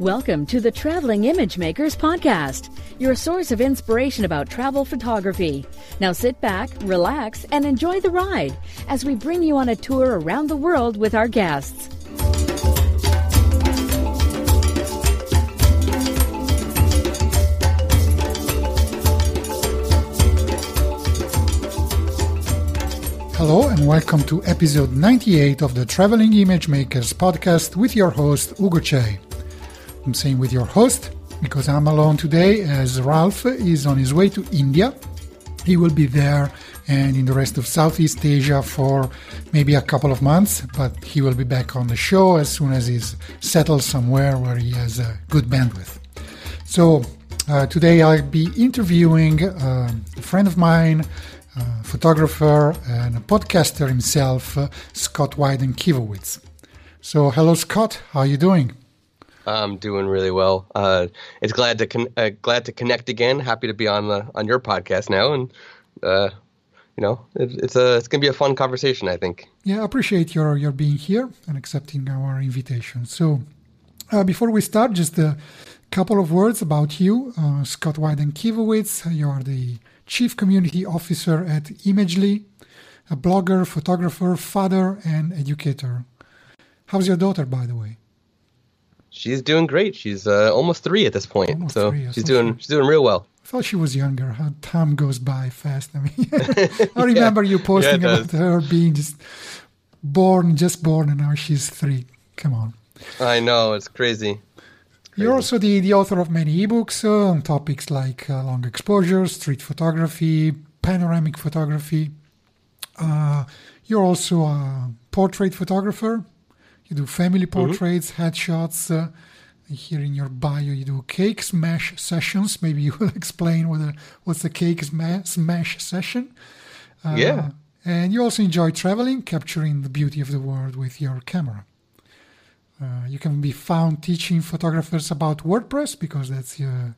Welcome to the Traveling Image Makers Podcast, your source of inspiration about travel photography. Now sit back, relax, and enjoy the ride as we bring you on a tour around the world with our guests. Hello and welcome to episode 98 of the Traveling Image Makers podcast with your host Ugo Cei. I'm saying with your host because I'm alone today as Ralph is on his way to India. He will be there and in the rest of Southeast Asia for maybe a couple of months, but he will be back on the show as soon as he's settled somewhere where he has a good bandwidth. So uh, today I'll be interviewing uh, a friend of mine, a photographer and a podcaster himself, uh, Scott Wyden Kivowitz. So hello Scott, how are you doing? I'm doing really well. Uh, it's glad to con- uh, glad to connect again. Happy to be on the on your podcast now, and uh, you know it, it's a it's gonna be a fun conversation. I think. Yeah, I appreciate your your being here and accepting our invitation. So uh, before we start, just a couple of words about you, uh, Scott Wyden Kivowitz. You are the chief community officer at Imagely, a blogger, photographer, father, and educator. How's your daughter, by the way? She's doing great. She's uh, almost three at this point, almost so three, she's doing she's doing real well. I thought she was younger. How time goes by fast. I mean, I remember yeah. you posting yeah, about her being just born, just born, and now she's three. Come on. I know it's crazy. You're also the, the author of many ebooks uh, on topics like uh, long exposure, street photography, panoramic photography. Uh, you're also a portrait photographer you do family mm-hmm. portraits, mm-hmm. headshots. Uh, here in your bio, you do cake smash sessions. Maybe you will explain what a, what's a cake smash session. Uh, yeah. And you also enjoy traveling, capturing the beauty of the world with your camera. Uh, you can be found teaching photographers about WordPress because that's your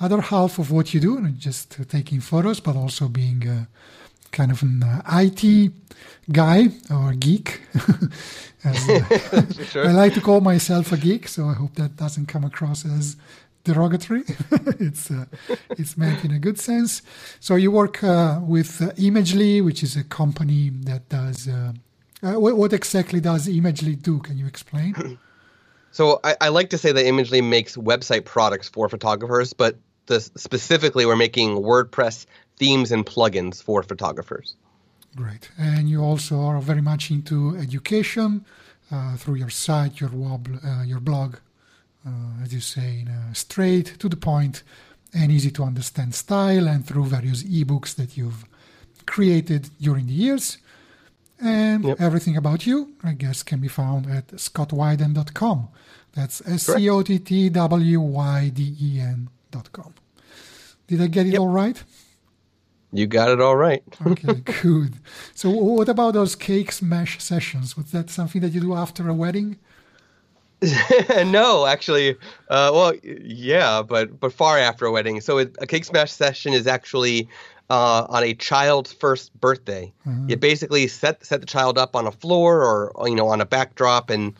other half of what you do, not just taking photos, but also being uh, kind of an IT guy or geek. as, uh, sure. I like to call myself a geek, so I hope that doesn't come across as derogatory. it's uh, it's meant in a good sense. So you work uh, with uh, Imagely, which is a company that does. Uh, what, what, exactly does Imagely do? Can you explain? So I, I, like to say that Imagely makes website products for photographers, but the, specifically we're making WordPress themes and plugins for photographers. Great. And you also are very much into education uh, through your site, your web, uh, your blog, uh, as you say, in a straight to the point and easy to understand style, and through various ebooks that you've created during the years. And yep. everything about you, I guess, can be found at scottwyden.com. That's S C O T T W Y D E N.com. Did I get it yep. all right? You got it all right. okay, good. So, what about those cake smash sessions? Was that something that you do after a wedding? no, actually, uh, well, yeah, but but far after a wedding. So, it, a cake smash session is actually uh, on a child's first birthday. Mm-hmm. You basically set set the child up on a floor or you know on a backdrop, and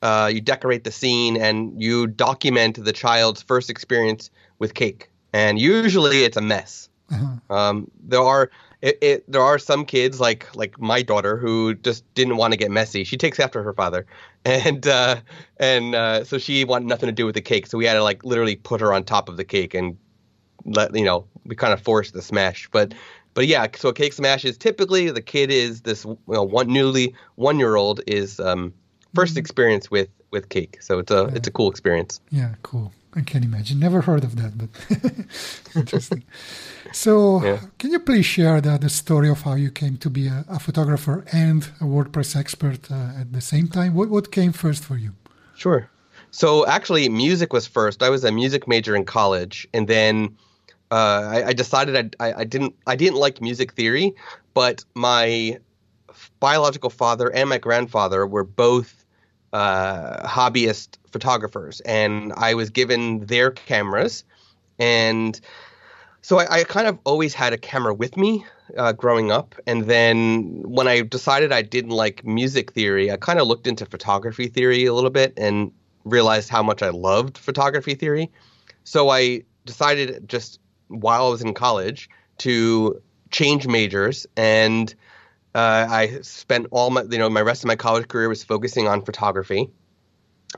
uh, you decorate the scene and you document the child's first experience with cake. And usually, it's a mess. Uh-huh. Um, there are it, it, there are some kids like like my daughter who just didn't want to get messy. She takes after her father, and uh, and uh, so she wanted nothing to do with the cake. So we had to like literally put her on top of the cake and let you know we kind of forced the smash. But but yeah, so a cake smash is typically the kid is this you know, one newly one year old is um, 1st mm-hmm. experience with with cake. So it's a yeah. it's a cool experience. Yeah, cool. I can imagine. Never heard of that, but interesting. So, yeah. can you please share the, the story of how you came to be a, a photographer and a WordPress expert uh, at the same time? What, what came first for you? Sure. So, actually, music was first. I was a music major in college, and then uh, I, I, decided I, I, didn't I didn't like music theory, but my biological father and my grandfather were both uh, hobbyist photographers, and I was given their cameras, and so I, I kind of always had a camera with me uh, growing up, and then when I decided I didn't like music theory, I kind of looked into photography theory a little bit, and realized how much I loved photography theory. So I decided just while I was in college to change majors and uh, I spent all my you know my rest of my college career was focusing on photography,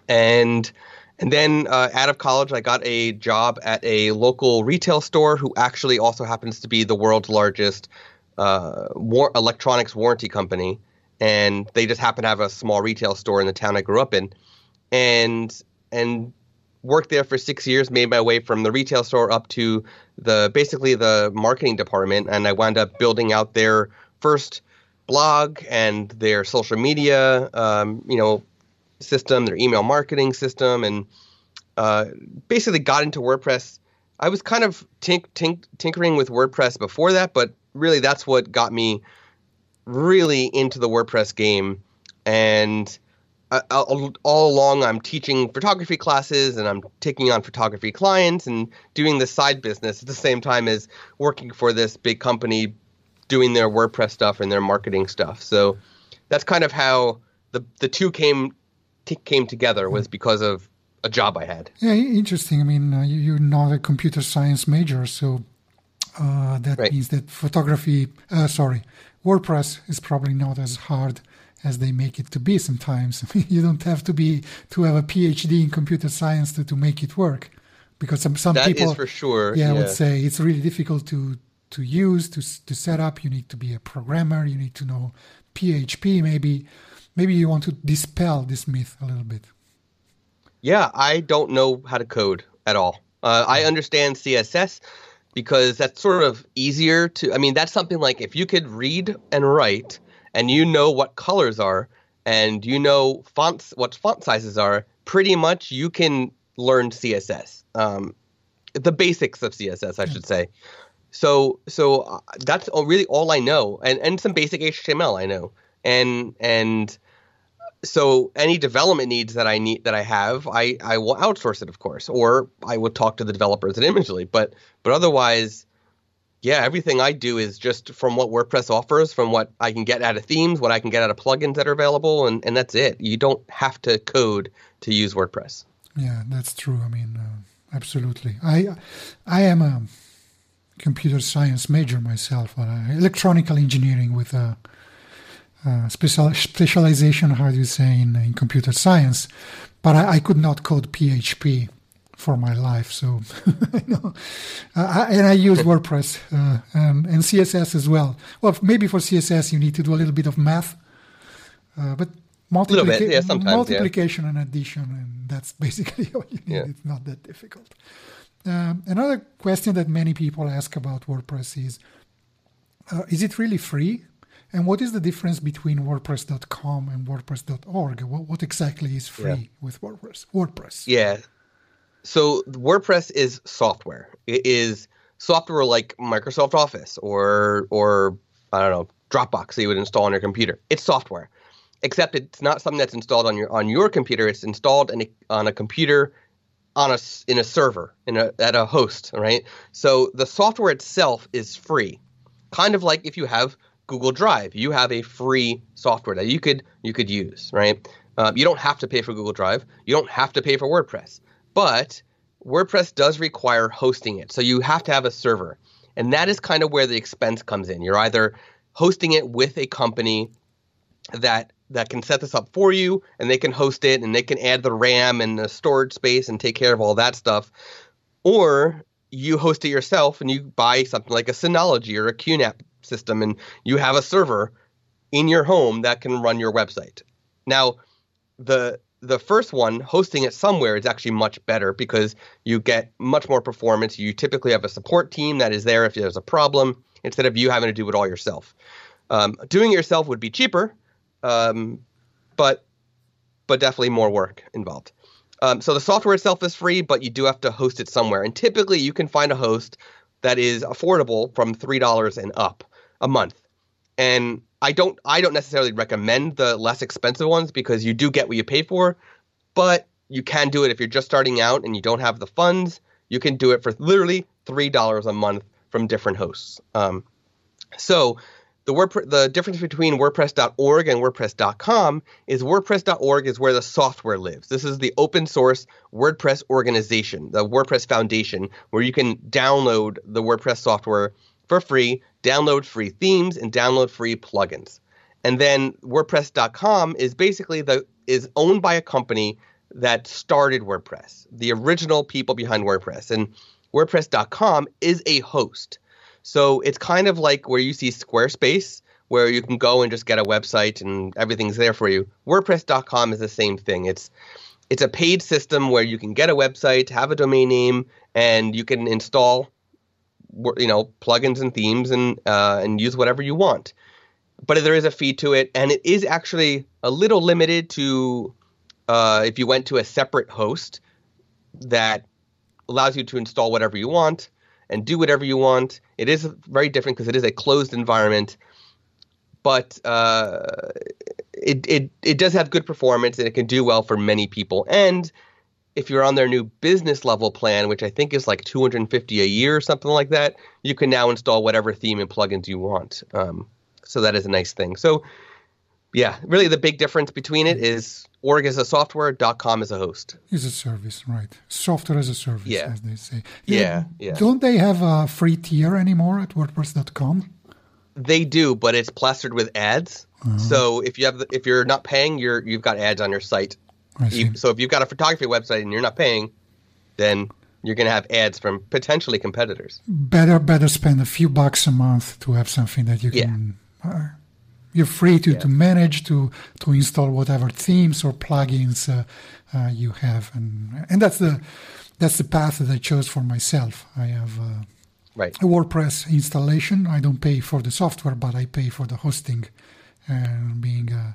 and and then uh, out of college I got a job at a local retail store who actually also happens to be the world's largest uh, war- electronics warranty company, and they just happen to have a small retail store in the town I grew up in, and and worked there for six years, made my way from the retail store up to the basically the marketing department, and I wound up building out their first blog and their social media, um, you know, system, their email marketing system, and uh, basically got into WordPress. I was kind of tink, tink, tinkering with WordPress before that, but really that's what got me really into the WordPress game. And uh, all, along, I'm teaching photography classes and I'm taking on photography clients and doing this side business at the same time as working for this big company doing their WordPress stuff and their marketing stuff. So that's kind of how the the two came t- came together was because of a job I had. Yeah, interesting. I mean, uh, you're not a computer science major, so uh, that right. means that photography, uh, sorry, WordPress is probably not as hard as they make it to be sometimes. you don't have to be to have a PhD in computer science to, to make it work, because some some that people, for sure, yeah, yeah, would say it's really difficult to to use to to set up. You need to be a programmer. You need to know PHP. Maybe maybe you want to dispel this myth a little bit. Yeah, I don't know how to code at all. Uh, I understand CSS because that's sort of easier to. I mean, that's something like if you could read and write and you know what colors are and you know fonts what font sizes are pretty much you can learn css um, the basics of css i should say so so uh, that's really all i know and and some basic html i know and and so any development needs that i need that i have i i will outsource it of course or i will talk to the developers at imagely but but otherwise yeah, everything I do is just from what WordPress offers, from what I can get out of themes, what I can get out of plugins that are available, and, and that's it. You don't have to code to use WordPress. Yeah, that's true. I mean, uh, absolutely. I I am a computer science major myself, uh, electronical engineering with a, a special specialization, how do you say, in, in computer science. But I, I could not code PHP for my life. So, uh, and I use WordPress uh, and, and, CSS as well. Well, maybe for CSS you need to do a little bit of math, uh, but multiplica- bit, yeah, multiplication yeah. and addition, and that's basically all you need. Yeah. It's not that difficult. Um, another question that many people ask about WordPress is: uh, Is it really free? And what is the difference between WordPress.com and WordPress.org? What, what exactly is free with WordPress? WordPress. Yeah, so WordPress is software. It is software like Microsoft Office or or I don't know Dropbox that you would install on your computer. It's software, except it's not something that's installed on your on your computer. It's installed a, on a computer on a in a server in a at a host. Right. So the software itself is free, kind of like if you have Google Drive, you have a free software that you could you could use. Right. Uh, you don't have to pay for Google Drive. You don't have to pay for WordPress. But WordPress does require hosting it. So you have to have a server. And that is kind of where the expense comes in. You're either hosting it with a company that that can set this up for you and they can host it and they can add the RAM and the storage space and take care of all that stuff. Or you host it yourself and you buy something like a Synology or a QNAP system and you have a server in your home that can run your website. Now, the the first one, hosting it somewhere, is actually much better because you get much more performance. You typically have a support team that is there if there's a problem instead of you having to do it all yourself. Um, doing it yourself would be cheaper, um, but but definitely more work involved. Um, so the software itself is free, but you do have to host it somewhere. And typically, you can find a host that is affordable from three dollars and up a month. And I don't I don't necessarily recommend the less expensive ones because you do get what you pay for, but you can do it if you're just starting out and you don't have the funds. You can do it for literally three dollars a month from different hosts. Um, so the WordPress, the difference between WordPress.org and WordPress.com is WordPress.org is where the software lives. This is the open source WordPress organization, the WordPress Foundation, where you can download the WordPress software for free, download free themes, and download free plugins. And then WordPress.com is basically the is owned by a company that started WordPress, the original people behind WordPress, and WordPress.com is a host. So it's kind of like where you see Squarespace, where you can go and just get a website and everything's there for you. WordPress.com is the same thing. It's it's a paid system where you can get a website, have a domain name, and you can install you know plugins and themes and uh, and use whatever you want. But there is a fee to it, and it is actually a little limited to uh, if you went to a separate host that allows you to install whatever you want and do whatever you want. It is very different because it is a closed environment, but uh, it, it it does have good performance and it can do well for many people. And if you're on their new business level plan, which I think is like 250 a year or something like that, you can now install whatever theme and plugins you want. Um, so that is a nice thing. So yeah, really the big difference between it is org as a software, .com as a host. Is a service, right? Software as a service, yeah. as they say. Yeah, yeah. Don't they have a free tier anymore at WordPress.com? They do, but it's plastered with ads. Uh-huh. So if you have, the, if you're not paying, you're you've got ads on your site. You, so if you've got a photography website and you're not paying, then you're going to have ads from potentially competitors. Better, better spend a few bucks a month to have something that you can. Yeah. Uh, you're free to, yeah. to manage to to install whatever themes or plugins uh, uh, you have, and and that's the that's the path that I chose for myself. I have uh, right. a WordPress installation. I don't pay for the software, but I pay for the hosting, and being uh,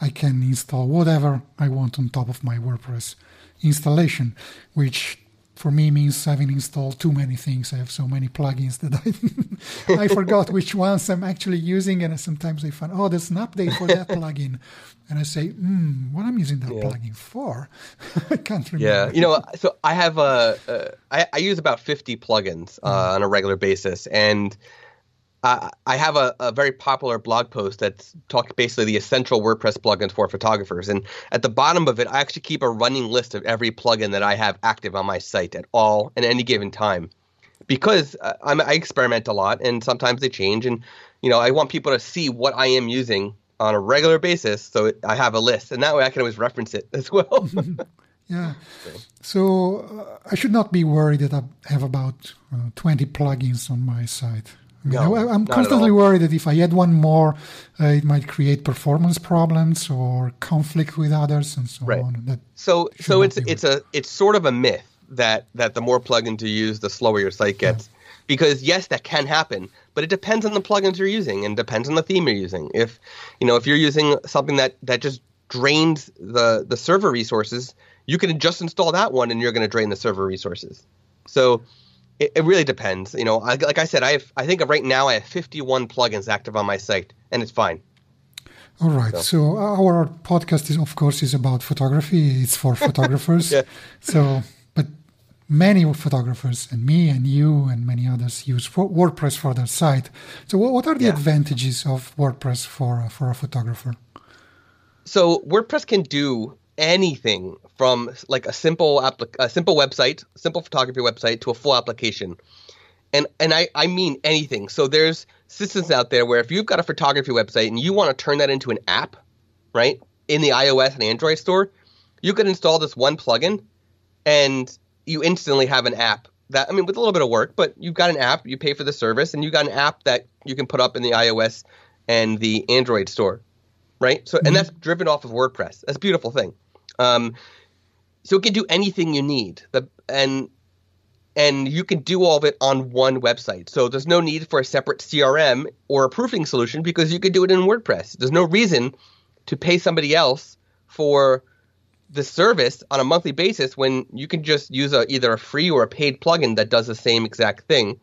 I can install whatever I want on top of my WordPress installation, which for me means having installed too many things. I have so many plugins that I I forgot which ones I'm actually using, and sometimes I find oh, there's an update for that plugin, and I say, hmm, what am I'm using that yeah. plugin for? I can't remember. Yeah, you know, so I have a, a I, I use about 50 plugins uh, mm. on a regular basis, and I have a, a, very popular blog post that's talking basically the essential WordPress plugins for photographers. And at the bottom of it, I actually keep a running list of every plugin that I have active on my site at all at any given time, because uh, i experiment a lot and sometimes they change. And you know, I want people to see what I am using on a regular basis, so it, I have a list, and that way I can always reference it as well. yeah. So uh, I should not be worried that I have about uh, 20 plugins on my site. No, I, am constantly worried that if I add one more, uh, it might create performance problems or conflict with others and so right. on. That so so it's it's a it's sort of a myth that that the more plugins you use, the slower your site gets. Yeah. Because yes, that can happen, but it depends on the plugins you're using and depends on the theme you're using. If you know if you're using something that that just drains the the server resources, you can just install that one and you're going to drain the server resources. So it, it really depends. You know, I, like I said, I have I think right now I have 51 plugins active on my site, and it's fine. All right. So. so, our podcast is, of course, is about photography. It's for photographers. yeah. So, but many photographers and me and you and many others use WordPress for their site. So, what are the yeah. advantages of WordPress for for a photographer? So, WordPress can do anything from like a simple applic- a simple website, simple photography website to a full application. And and I, I mean anything. So there's systems out there where if you've got a photography website and you want to turn that into an app, right? In the iOS and Android store, you can install this one plugin and you instantly have an app that I mean with a little bit of work, but you've got an app, you pay for the service, and you've got an app that you can put up in the iOS and the Android store. Right? So mm-hmm. and that's driven off of WordPress. That's a beautiful thing. Um, so it can do anything you need. The, and and you can do all of it on one website. So there's no need for a separate CRM or a proofing solution because you can do it in WordPress. There's no reason to pay somebody else for the service on a monthly basis when you can just use a, either a free or a paid plugin that does the same exact thing.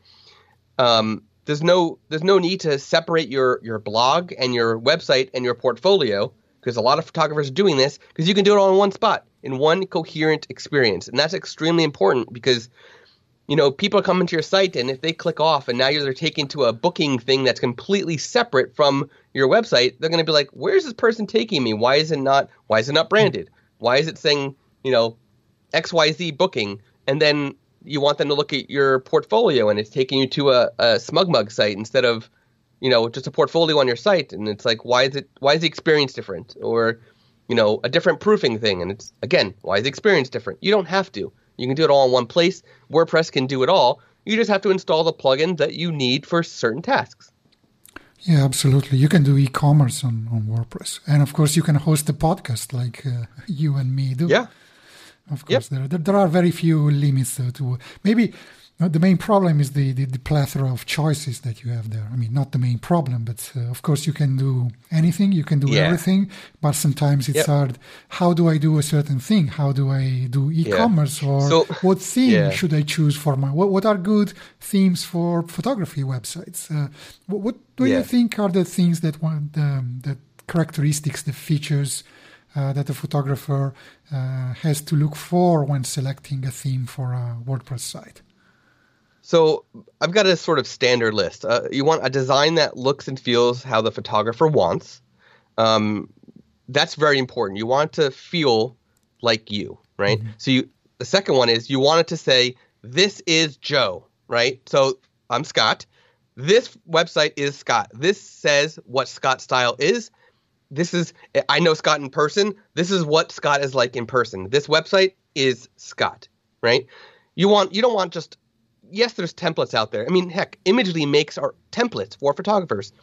Um, there's no there's no need to separate your your blog and your website and your portfolio because a lot of photographers are doing this because you can do it all in one spot in one coherent experience and that's extremely important because you know, people are coming to your site, and if they click off, and now you're taken to a booking thing that's completely separate from your website, they're going to be like, "Where's this person taking me? Why is it not? Why is it not branded? Why is it saying, you know, X Y Z booking?" And then you want them to look at your portfolio, and it's taking you to a, a SmugMug site instead of, you know, just a portfolio on your site, and it's like, why is it? Why is the experience different? Or, you know, a different proofing thing, and it's again, why is the experience different? You don't have to. You can do it all in one place. WordPress can do it all. You just have to install the plugin that you need for certain tasks. Yeah, absolutely. You can do e-commerce on, on WordPress, and of course, you can host a podcast like uh, you and me do. Yeah, of course. Yep. There, there, there are very few limits to, to maybe the main problem is the, the, the, plethora of choices that you have there. I mean, not the main problem, but uh, of course you can do anything, you can do yeah. everything, but sometimes it's yep. hard. How do I do a certain thing? How do I do e-commerce yeah. or so, what theme yeah. should I choose for my, what, what are good themes for photography websites? Uh, what, what, do you think are the things that want, um, the characteristics, the features uh, that a photographer uh, has to look for when selecting a theme for a WordPress site? So I've got a sort of standard list. Uh, you want a design that looks and feels how the photographer wants. Um, that's very important. You want to feel like you, right? Mm-hmm. So you, the second one is you want it to say, "This is Joe," right? So I'm Scott. This website is Scott. This says what Scott style is. This is I know Scott in person. This is what Scott is like in person. This website is Scott, right? You want you don't want just yes, there's templates out there. I mean, heck, Imagely makes our templates for photographers,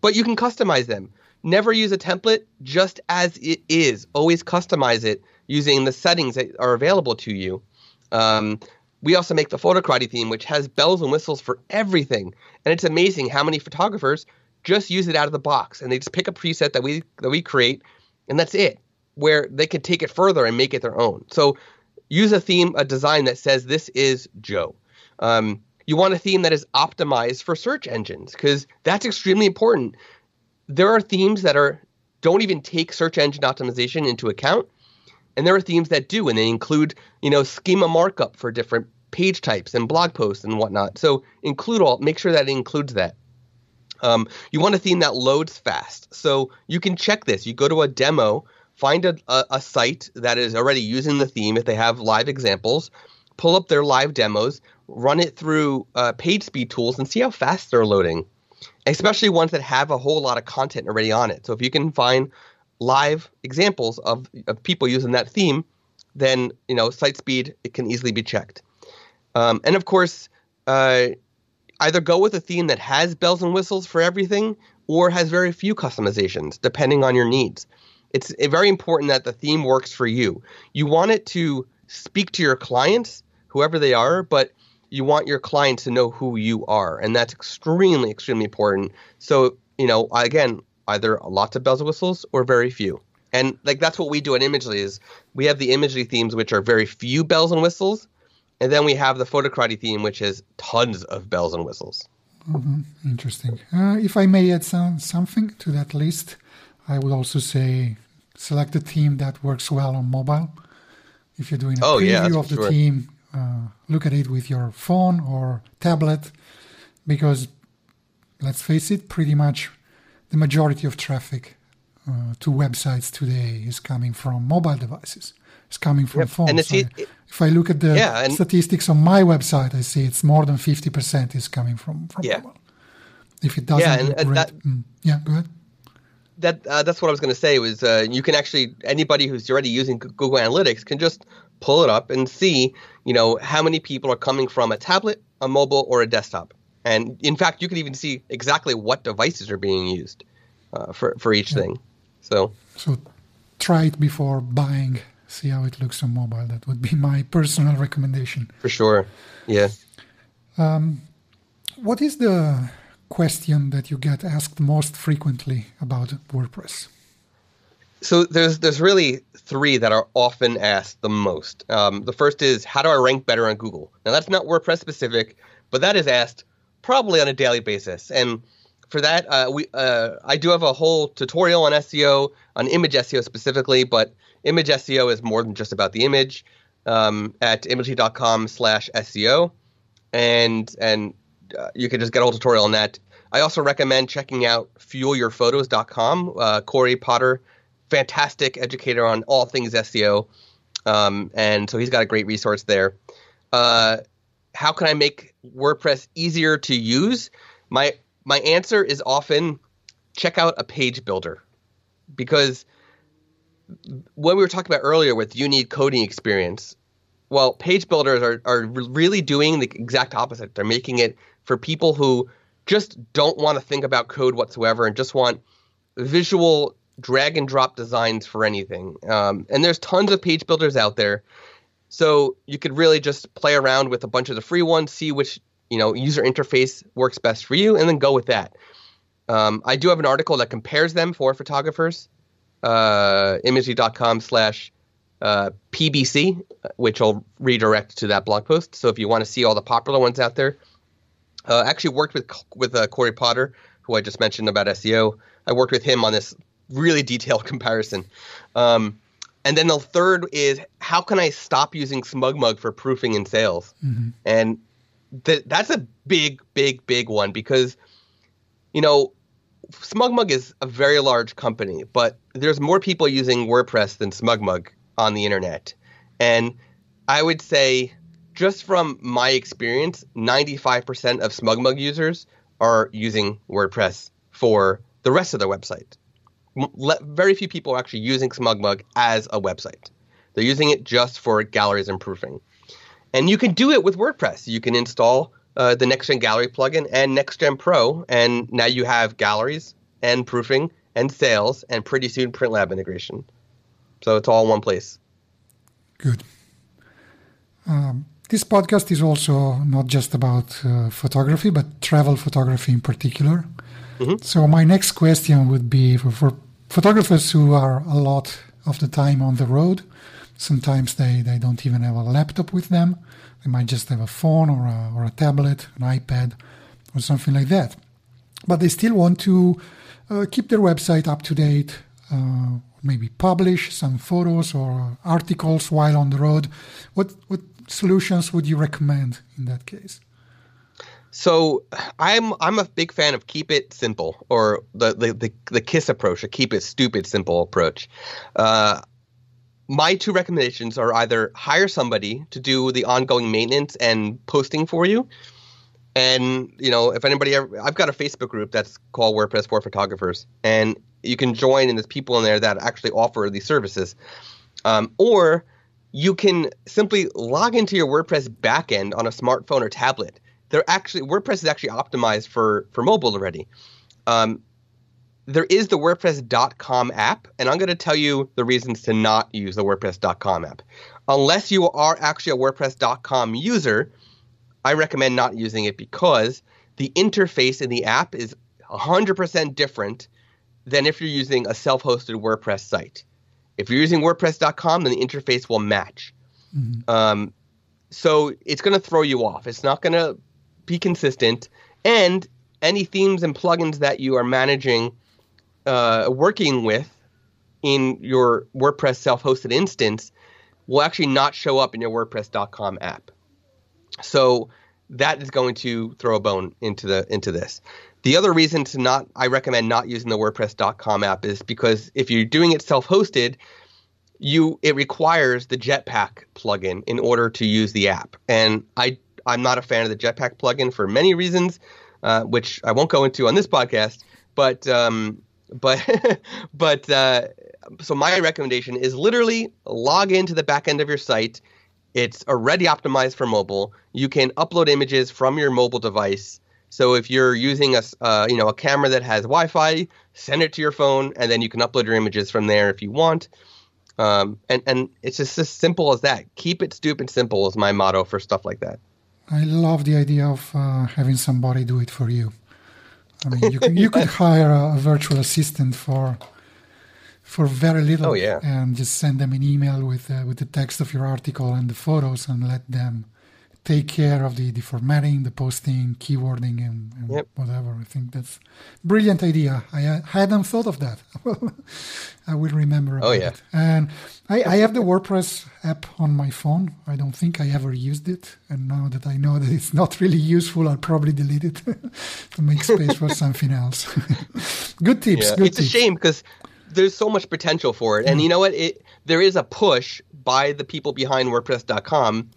but you can customize them. Never use a template just as it is. Always customize it using the settings that are available to you. Um, we also make the Photocrati theme, which has bells and whistles for everything, and it's amazing how many photographers just use it out of the box and they just pick a preset that we that we create, and that's it. Where they can take it further and make it their own. So use a theme, a design that says this is Joe. Um, you want a theme that is optimized for search engines because that's extremely important. There are themes that are don't even take search engine optimization into account, and there are themes that do, and they include you know schema markup for different page types and blog posts and whatnot. So include all, make sure that it includes that. Um, you want a theme that loads fast, so you can check this. You go to a demo, find a, a, a site that is already using the theme if they have live examples, pull up their live demos, run it through uh, page speed tools and see how fast they're loading, especially ones that have a whole lot of content already on it. So if you can find live examples of, of people using that theme, then you know site speed it can easily be checked. Um, and of course, uh, either go with a theme that has bells and whistles for everything, or has very few customizations depending on your needs. It's very important that the theme works for you. You want it to speak to your clients, whoever they are, but you want your client to know who you are, and that's extremely, extremely important. So, you know, again, either lots of bells and whistles or very few. And like that's what we do at Imagely is we have the Imagely themes which are very few bells and whistles, and then we have the Photocrati theme which has tons of bells and whistles. Mm-hmm. Interesting. Uh, if I may add some, something to that list, I would also say select a theme that works well on mobile. If you're doing a oh, preview yeah, of the sure. theme, look at it with your phone or tablet because let's face it, pretty much the majority of traffic uh, to websites today is coming from mobile devices. It's coming from yep. phones. So it, if I look at the yeah, statistics on my website, I see it's more than 50% is coming from, from yeah. mobile. If it doesn't, yeah, and, and that, mm, yeah, go ahead. That uh, that's what I was going to say was uh, you can actually anybody who's already using Google Analytics can just pull it up and see, you know, how many people are coming from a tablet, a mobile, or a desktop. And in fact, you can even see exactly what devices are being used uh, for for each yeah. thing. So so try it before buying. See how it looks on mobile. That would be my personal recommendation. For sure. Yeah. Um, what is the question that you get asked most frequently about WordPress? So there's there's really three that are often asked the most. Um, the first is how do I rank better on Google? Now that's not WordPress specific, but that is asked probably on a daily basis. And for that, uh, we uh, I do have a whole tutorial on SEO on image SEO specifically, but image SEO is more than just about the image. Um, at imagely.com/seo, and and uh, you can just get a whole tutorial on that. I also recommend checking out fuelyourphotos.com. Uh, Corey Potter, fantastic educator on all things SEO, um, and so he's got a great resource there. Uh, how can I make WordPress easier to use? My my answer is often check out a page builder because what we were talking about earlier with you need coding experience. Well, page builders are, are really doing the exact opposite. They're making it for people who just don't want to think about code whatsoever and just want visual drag and drop designs for anything. Um, and there's tons of page builders out there. So you could really just play around with a bunch of the free ones, see which you know user interface works best for you, and then go with that. Um, I do have an article that compares them for photographers. Uh, imagely.com slash uh, PBC, which will redirect to that blog post. So if you want to see all the popular ones out there, uh, actually worked with with uh, Corey Potter, who I just mentioned about SEO. I worked with him on this really detailed comparison. Um, and then the third is how can I stop using SmugMug for proofing in sales? Mm-hmm. And th- that's a big, big, big one because, you know, SmugMug is a very large company, but there's more people using WordPress than SmugMug on the internet. And I would say, just from my experience, 95% of SmugMug users are using WordPress for the rest of their website. Very few people are actually using SmugMug as a website. They're using it just for galleries and proofing. And you can do it with WordPress. You can install uh, the NextGen Gallery plugin and NextGen Pro, and now you have galleries and proofing and sales and pretty soon PrintLab integration. So it's all in one place. Good. Um, this podcast is also not just about uh, photography, but travel photography in particular. Mm-hmm. So my next question would be for, for, photographers who are a lot of the time on the road. Sometimes they, they don't even have a laptop with them. They might just have a phone or a, or a tablet, an iPad, or something like that. But they still want to uh, keep their website up to date, uh, maybe publish some photos or articles while on the road. What what solutions would you recommend in that case? So I'm I'm a big fan of keep it simple or the the the, the KISS approach, a keep it stupid simple approach. Uh, my two recommendations are either hire somebody to do the ongoing maintenance and posting for you. And you know, if anybody ever, I've got a Facebook group that's called WordPress for Photographers, and you can join, and there's people in there that actually offer these services. Um, or you can simply log into your WordPress backend on a smartphone or tablet. They're actually WordPress is actually optimized for for mobile already. Um, there is the WordPress.com app, and I'm going to tell you the reasons to not use the WordPress.com app. Unless you are actually a WordPress.com user, I recommend not using it because the interface in the app is 100% different than if you're using a self hosted WordPress site. If you're using WordPress.com, then the interface will match. Mm-hmm. Um, so it's going to throw you off. It's not going to be consistent. And any themes and plugins that you are managing uh, working with in your WordPress self-hosted instance will actually not show up in your WordPress.com app. So that is going to throw a bone into the into this. The other reason to not I recommend not using the WordPress.com app is because if you're doing it self-hosted, you it requires the Jetpack plugin in order to use the app. And I I'm not a fan of the Jetpack plugin for many reasons, uh, which I won't go into on this podcast. But um, but but uh, so my recommendation is literally log into the back end of your site. It's already optimized for mobile. You can upload images from your mobile device. So if you're using a uh, you know a camera that has Wi-Fi, send it to your phone, and then you can upload your images from there if you want. Um, and and it's just as simple as that. Keep it stupid simple is my motto for stuff like that. I love the idea of uh, having somebody do it for you. I mean, you, you could hire a, a, virtual assistant for for very little, oh, yeah. and just send them an email with uh, with the text of your article and the photos, and let them take care of the, the formatting, the posting, keywording, and, and Yep. whatever. I think that's brilliant idea. I uh, hadn't thought of that. I will remember. Oh, yeah. it. And I, I have the WordPress app on my phone. I don't think I ever used it, and now that I know that it's not really useful, I'll probably delete it to make space for something else. good tips. Yeah, Good it's a shame because there's so much potential for it, and you know what? It there is a push by the people behind WordPress.com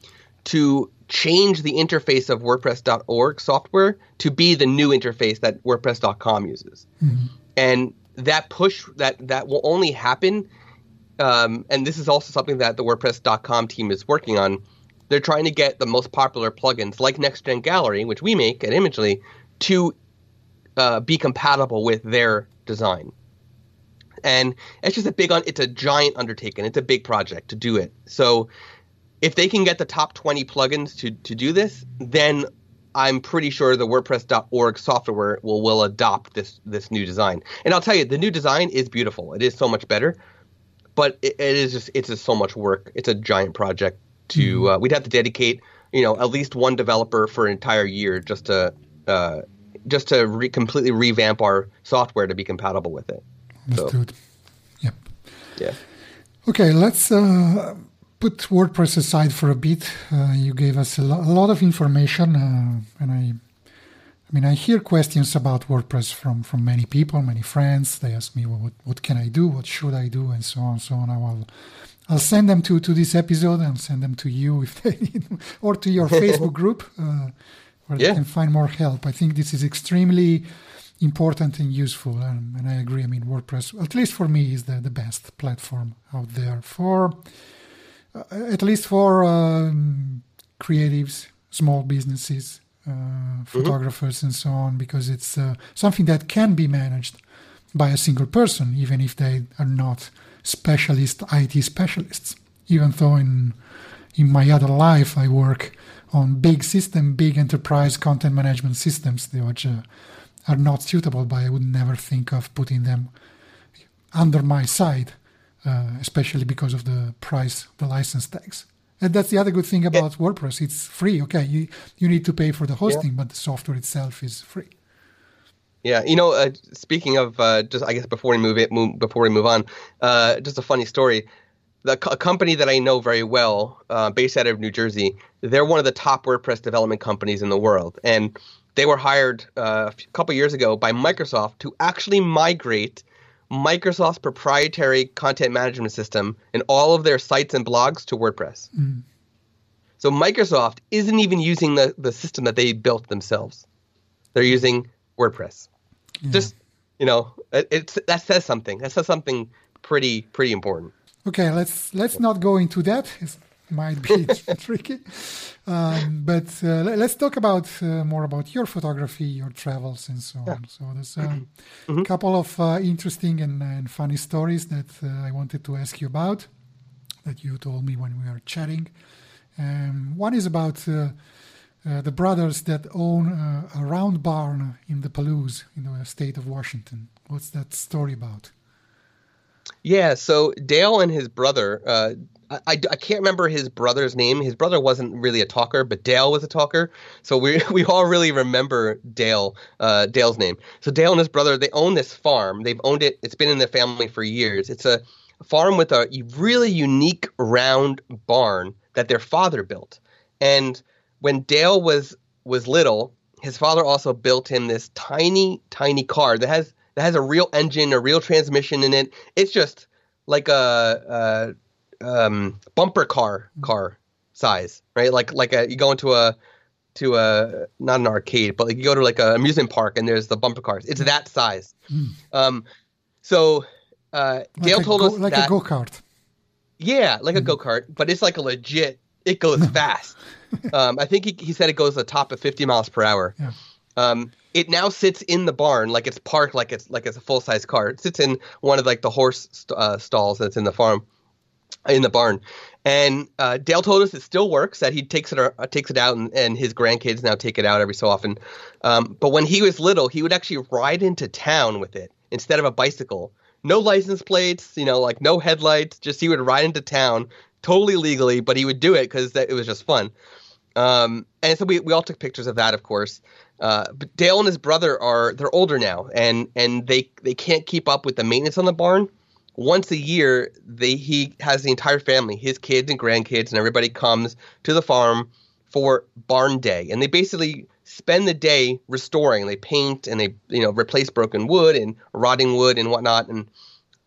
to change the interface of WordPress.org software to be the new interface that WordPress.com uses, and that push that that will only happen. Um, and this is also something that the WordPress.com team is working on. They're trying to get the most popular plugins like NextGen Gallery, which we make at Imagely, to uh, be compatible with their design. And it's just a big, un- it's a giant undertaking. It's a big project to do it. So if they can get the top 20 plugins to, to do this, then I'm pretty sure the WordPress.org software will, will adopt this, this new design. And I'll tell you, the new design is beautiful. It is so much better, but it, it is just, it's just so much work. It's a giant project to, uh, we'd have to dedicate, you know, at least one developer for an entire year just to, uh, just to re- completely revamp our software to be compatible with it. So, Understood. Yep. yeah. Okay, let's uh, put WordPress aside for a bit. Uh, you gave us a, lo- a lot of information, uh, and I, I mean, I hear questions about WordPress from from many people, many friends. They ask me, well, what what can I do? What should I do? And so on, so on. I will. I'll send them to, to this episode and send them to you if they need, or to your Facebook group uh, where Yeah. they can find more help. I think this is extremely important and useful. And, and I agree. I mean, WordPress, at least for me, is the, the best platform out there for, at least for um, creatives, small businesses, uh, photographers, and so on, because it's uh, something that can be managed by a single person, even if they are not specialist IT specialists. Even though in in my other life I work on big system, big enterprise content management systems, which uh, are not suitable, but I would never think of putting them under my side, uh, especially because of the price, the license tax. And that's the other good thing about WordPress. It's free. Okay, you, you need to pay for the hosting, but the software itself is free. Yeah, you know, uh, speaking of uh, just, I guess before we move it, move, before we move on, uh, just a funny story. The co- a company that I know very well, uh, based out of New Jersey, they're one of the top WordPress development companies in the world, and they were hired uh, a couple years ago by Microsoft to actually migrate Microsoft's proprietary content management system and all of their sites and blogs to WordPress. Mm. So Microsoft isn't even using the, the system that they built themselves. They're using WordPress. Just you know, it, it's that says something. That says something pretty pretty important. Okay, let's let's not go into that. It might be tricky, um, but uh, let- let's talk about uh, more about your photography, your travels, and so on. So there's um, a couple of uh, interesting and, and funny stories that uh, I wanted to ask you about that you told me when we were chatting. Um, one is about uh, uh, the brothers that own uh, a round barn in the Palouse in the state of Washington. What's that story about? Yeah. So Dale and his brother. Uh, I, I, I can't remember his brother's name. His brother wasn't really a talker, but Dale was a talker. So we we all really remember Dale uh, Dale's name. So Dale and his brother they own this farm. They've owned it. It's been in their family for years. It's a farm with a really unique round barn that their father built. And when Dale was was little, his father also built him this tiny tiny car that has that has a real engine, a real transmission in it. It's just like a, a um, bumper car car size, right? Like like a you go into a to a not an arcade, but like you go to like a amusement park and there's the bumper cars. It's that size. Um, so uh, Dale like a told go, us like that a go kart. yeah, like a go kart, but it's like a legit. It goes fast. um, I think he, he said it goes the top of 50 miles per hour. Yeah. Um, it now sits in the barn, like it's parked, like it's like it's a full size car. It sits in one of like the horse st- uh, stalls that's in the farm, in the barn. And uh, Dale told us it still works. That he takes it uh, takes it out, and, and his grandkids now take it out every so often. Um, but when he was little, he would actually ride into town with it instead of a bicycle. No license plates, you know, like no headlights. Just he would ride into town totally legally, but he would do it because it was just fun. Um, and so we, we all took pictures of that, of course. Uh, but Dale and his brother are they're older now, and and they they can't keep up with the maintenance on the barn. Once a year, they he has the entire family, his kids and grandkids, and everybody comes to the farm for barn day, and they basically spend the day restoring. They paint and they you know replace broken wood and rotting wood and whatnot, and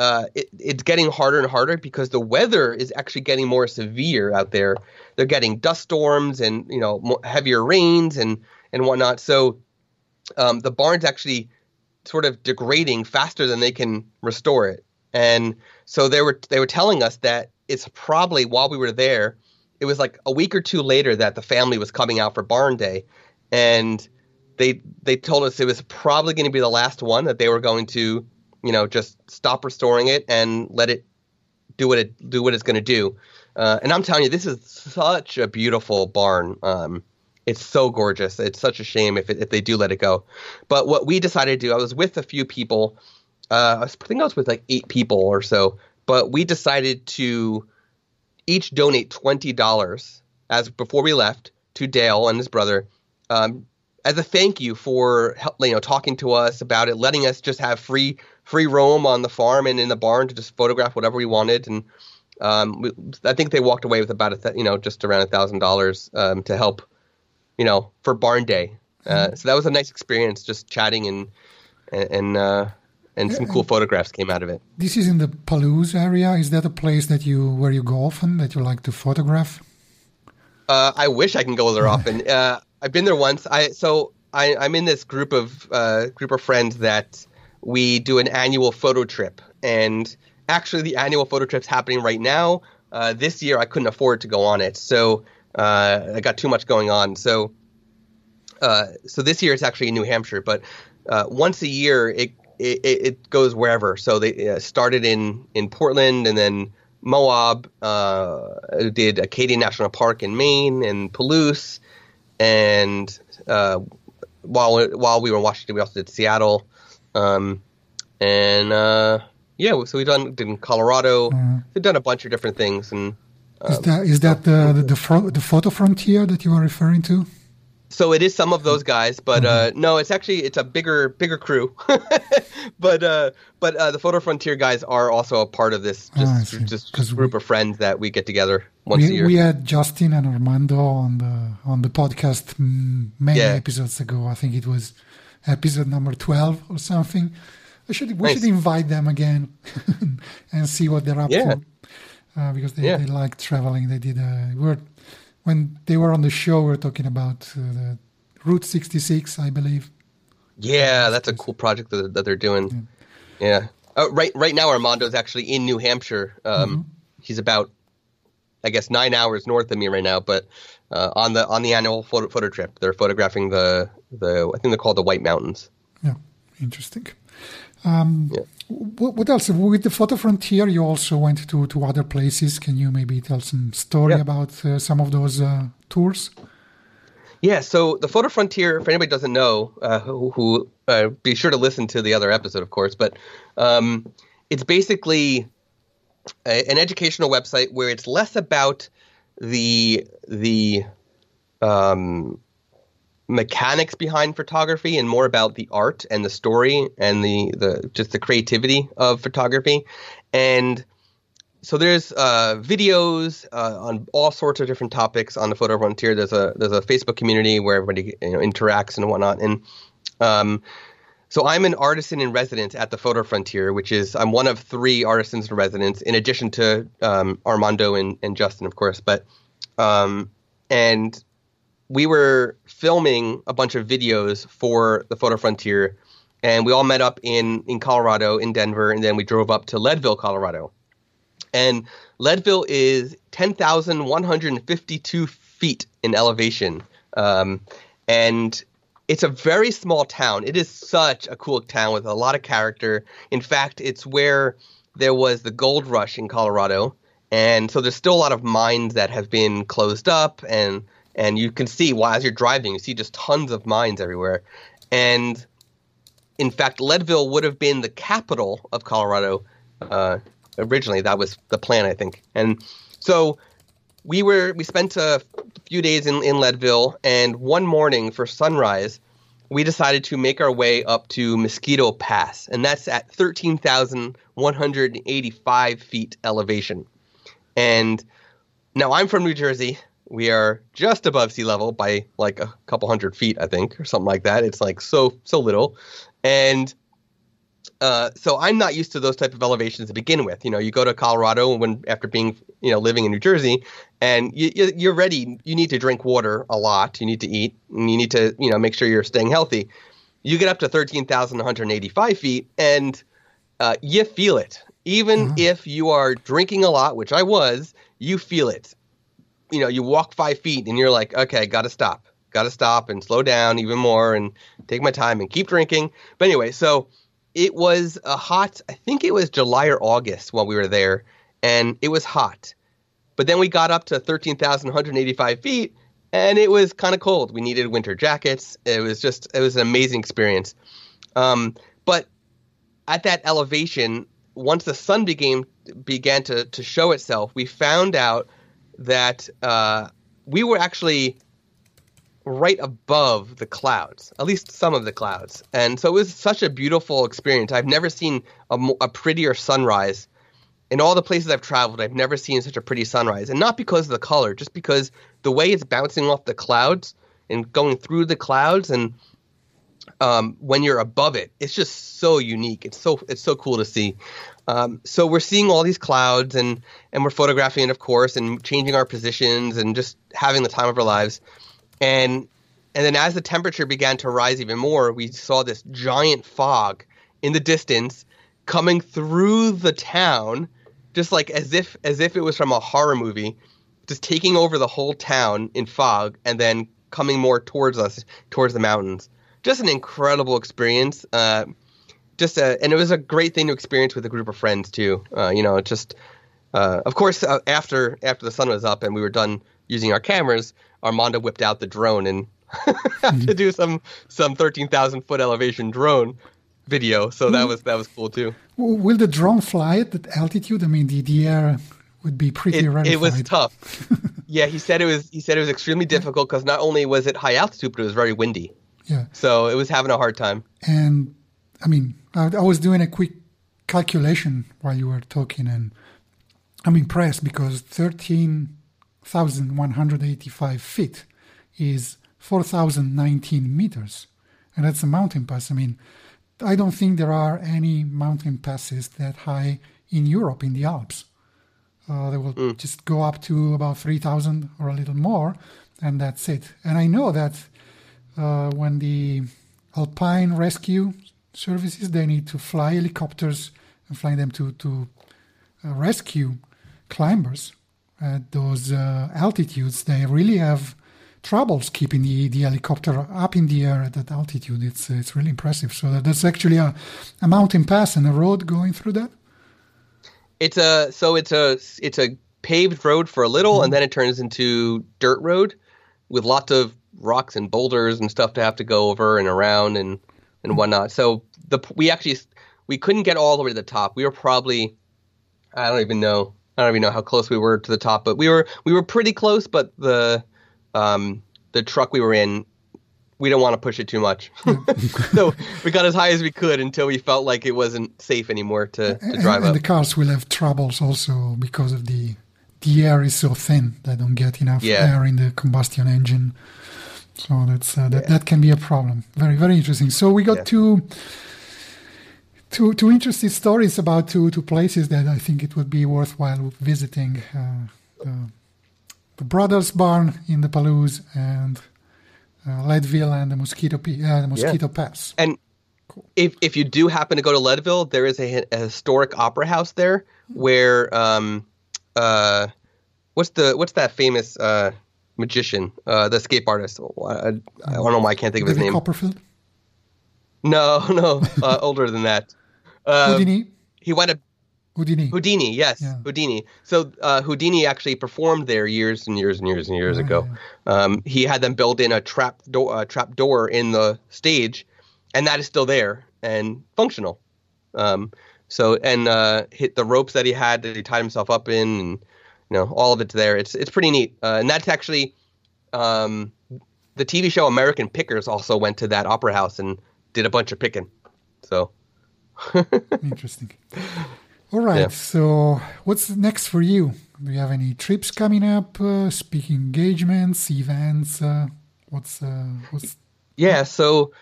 uh, it, it's getting harder and harder because the weather is actually getting more severe out there. They're getting dust storms and you know heavier rains and and whatnot. So um, the barn's actually sort of degrading faster than they can restore it. And so they were they were telling us that it's probably while we were there, it was like a week or two later that the family was coming out for barn day, and they they told us it was probably going to be the last one that they were going to, you know, just stop restoring it and let it do what it do what it's going to do. Uh, and I'm telling you, this is such a beautiful barn. Um, it's so gorgeous. It's such a shame if it, if they do let it go. But what we decided to do, I was with a few people. Uh, I, was, think I was with like eight people or so. But we decided to each donate twenty dollars as before we left to Dale and his brother, um, as a thank you for you know talking to us about it, letting us just have free free roam on the farm and in the barn to just photograph whatever we wanted. And um, we, I think they walked away with about a th- you know just around a thousand um, dollars to help you know, for barn day. Uh, mm-hmm. so that was a nice experience, just chatting and and uh, and some cool photographs came out of it. This is in the Palouse area. Is that a place that you where you go often that you like to photograph? Uh, I wish I can go there often. Uh, I've been there once. I so I, I'm in this group of uh, group of friends that we do an annual photo trip, and actually the annual photo trip's happening right now. Uh, this year I couldn't afford to go on it, so uh, I got too much going on. So, uh, so this year it's actually in New Hampshire, but uh, once a year it, it, it goes wherever. So they uh, started in in Portland and then Moab, uh, did Acadia National Park in Maine and Palouse, and uh, while while we were in Washington, we also did Seattle, um, and uh, yeah, so we've done did in Colorado. Mm-hmm. We've done a bunch of different things, and is that is that the the, the, the photo frontier that you are referring to? So it is some of those guys, but uh, mm-hmm. no, it's actually it's a bigger bigger crew. but uh, but uh, the Photo Frontier guys are also a part of this just, oh, just group we, of friends that we get together once we, a year. We had Justin and Armando on the on the podcast many yeah. episodes ago. I think it was episode number twelve or something. We should we nice. should invite them again and see what they're up yeah. to uh, because they, yeah. they like traveling. They did a were when they were on the show. We are talking about uh, the Route 66, I believe. Yeah, that's a cool project that, that they're doing. Yeah. yeah. Uh, right, right now Armando's actually in New Hampshire. Um, mm-hmm. He's about, I guess, nine hours north of me right now. But uh, on the on the annual photo, photo trip, they're photographing the the I think they're called the White Mountains. Interesting. Um, yeah. What else? With the Photo Frontier, you also went to, to other places. Can you maybe tell some story yeah. about uh, some of those uh, tours? Yeah, so the Photo Frontier, if anybody doesn't know, uh, who, who uh, be sure to listen to the other episode, of course. But um, it's basically a, an educational website where it's less about the the um, mechanics behind photography and more about the art and the story and the the just the creativity of photography. And so there's uh, videos uh, on all sorts of different topics on the photo frontier. There's a there's a facebook community where everybody you know interacts and whatnot. And um, so i'm an artisan in residence at the photo frontier which is i'm one of three artisans in residence in addition to um, armando and, and justin of course. But um, and we were filming a bunch of videos for the Photo Frontier, and we all met up in in Colorado, in Denver, and then we drove up to Leadville, Colorado. And Leadville is ten thousand one hundred fifty-two feet in elevation, um, and it's a very small town. It is such a cool town with a lot of character. In fact, it's where there was the gold rush in Colorado. And so there's still a lot of mines that have been closed up and and you can see while as you're driving, you see just tons of mines everywhere. And in fact, Leadville would have been the capital of Colorado uh, originally. That was the plan, I think. And so we were we spent a few days in, in Leadville, and one morning for sunrise, we decided to make our way up to Mosquito Pass, and that's at 13,185 feet elevation. And now I'm from New Jersey. We are just above sea level by like a couple hundred feet, I think, or something like that. It's like so so little, and uh, so I'm not used to those type of elevations to begin with. You know, you go to Colorado when after being you know living in New Jersey, and you, you're ready. You need to drink water a lot. You need to eat, and you need to you know make sure you're staying healthy. You get up to thirteen thousand one hundred eighty-five feet, and uh, you feel it. Even mm-hmm. if you are drinking a lot, which I was, you feel it. You know, you walk five feet, and you're like, okay, got to stop, got to stop, and slow down even more, and take my time and keep drinking. But anyway, so it was a hot, I think it was July or August while we were there, and it was hot. But then we got up to 13,185 feet, and it was kind of cold. We needed winter jackets. It was just, it was an amazing experience. Um, but at that elevation, once the sun began began to to show itself, we found out that uh, we were actually right above the clouds, at least some of the clouds. And so it was such a beautiful experience. I've never seen a, a, prettier sunrise. In all the places I've traveled, I've never seen such a pretty sunrise. And not because of the color, just because the way it's bouncing off the clouds and going through the clouds and um, when you're above it, it's just so unique. It's so it's so cool to see. Um, so we're seeing all these clouds and and we're photographing it, of course, and changing our positions and just having the time of our lives and and then as the temperature began to rise even more, we saw this giant fog in the distance coming through the town, just like as if as if it was from a horror movie, just taking over the whole town in fog, and then coming more towards us, towards the mountains. Just an incredible experience. Uh, just a, and it was a great thing to experience with a group of friends too. Uh, you know, just uh, of course uh, after after the sun was up and we were done using our cameras, Armando whipped out the drone and to do some some thirteen thousand foot elevation drone video. So that was that was cool too. Will the drone fly at that altitude? I mean, the, the air would be pretty it, rarefied. It was tough. yeah, he said it was. He said it was extremely difficult because not only was it high altitude, but it was very windy. Yeah. So it was having a hard time. And I mean, I, I was doing a quick calculation while you were talking, and I'm impressed because 13 1,185 feet is 4,019 meters. And that's a mountain pass. I mean, I don't think there are any mountain passes that high in Europe, in the Alps. Uh, they will mm. just go up to about 3,000 or a little more, and that's it. And I know that uh, when the Alpine Rescue Services, they need to fly helicopters and fly them to, to uh, rescue climbers at those uh, altitudes, they really have troubles keeping the, the helicopter up in the air at that altitude. It's it's really impressive. So that's actually a, a mountain pass and a road going through that. It's a so it's a it's a paved road for a little, mm-hmm. and then it turns into dirt road with lots of rocks and boulders and stuff to have to go over and around and and mm-hmm. whatnot. So the we actually we couldn't get all the way to the top. We were probably I don't even know I don't even know how close we were to the top, but we were we were pretty close. But the um, the truck we were in, we don't want to push it too much, so we got as high as we could until we felt like it wasn't safe anymore to, to drive and, up. And the cars will have troubles also because of the the air is so thin; they don't get enough yeah. air in the combustion engine. So that's uh, that yeah. that can be a problem. Very very interesting. So we got yeah. to two two interesting stories about two two places that I think it would be worthwhile visiting. Uh, the, the, Brothers Barn in the Palouse and uh, Leadville and the Mosquito uh, the Mosquito yeah. Pass. And cool. if if you do happen to go to Leadville, there is a, a historic opera house there where um uh what's the what's that famous uh magician uh the escape artist I, I, I don't know why I can't think of his name. Copperfield. No, no, uh, older than that. Um, Houdini. He went to Houdini. Houdini, yes, yeah. Houdini. So uh, Houdini actually performed there years and years and years and years ago. Um, he had them build in a trap door, uh, trap door in the stage, and that is still there and functional. Um, so and uh, hit the ropes that he had that he tied himself up in, and you know, all of it's there. It's it's pretty neat, uh, and that's actually um, the TV show American Pickers also went to that opera house and did a bunch of picking. So interesting. All right. Yeah. So, what's next for you? Do you have any trips coming up? Uh, speaking engagements, events? Uh, what's uh, what's? Yeah. So,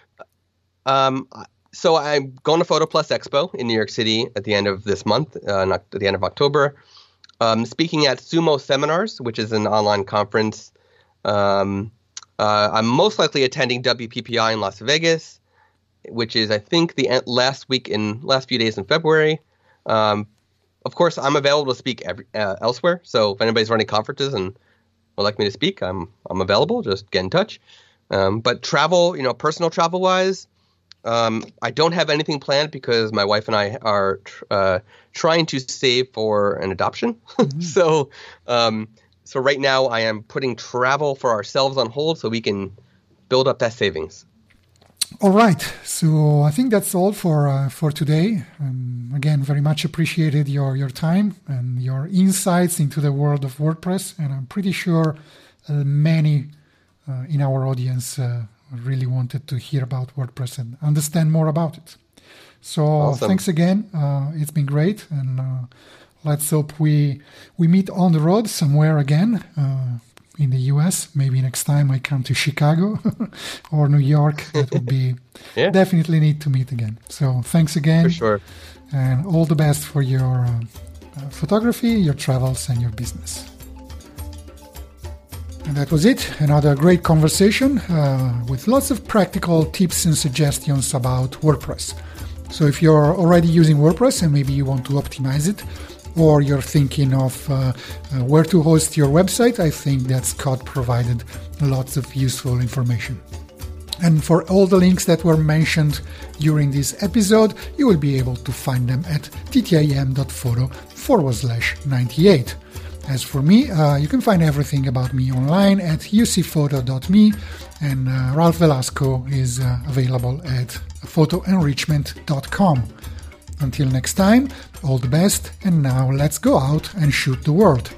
um, so I'm going to Photo Plus Expo in New York City at the end of this month, uh, at the end of October. Um, speaking at Sumo Seminars, which is an online conference. Um, uh, I'm most likely attending WPPI in Las Vegas, which is I think the last week in last few days in February. Um, of course, I'm available to speak every, uh, elsewhere. So if anybody's running conferences and would like me to speak, I'm I'm available. Just get in touch. Um, but travel, you know, personal travel wise, um, I don't have anything planned because my wife and I are tr- uh, trying to save for an adoption. Mm-hmm. so, um, so right now I am putting travel for ourselves on hold so we can build up that savings. All right, so I think that's all for uh, for today. Um, again, very much appreciated your your time and your insights into the world of WordPress, and I'm pretty sure uh, many uh, in our audience uh, really wanted to hear about WordPress and understand more about it. So awesome. thanks again. Uh, it's been great, and uh, let's hope we we meet on the road somewhere again in the US. Maybe next time I come to Chicago or New York, that would be yeah. definitely need to meet again. So thanks again. For sure. And all the best for your uh, uh, photography, your travels, and your business. And that was it. Another great conversation uh, with lots of practical tips and suggestions about WordPress. So if you're already using WordPress and maybe you want to optimize it, or you're thinking of uh, uh, where to host your website, I think that Scott provided lots of useful information. And for all the links that were mentioned during this episode, you will be able to find them at ttim.photo forward slash 98. As for me, uh, you can find everything about me online at ucphoto.me, and uh, Ralph Velasco is uh, available at photoenrichment.com. Until next time, all the best, and now let's go out and shoot the world.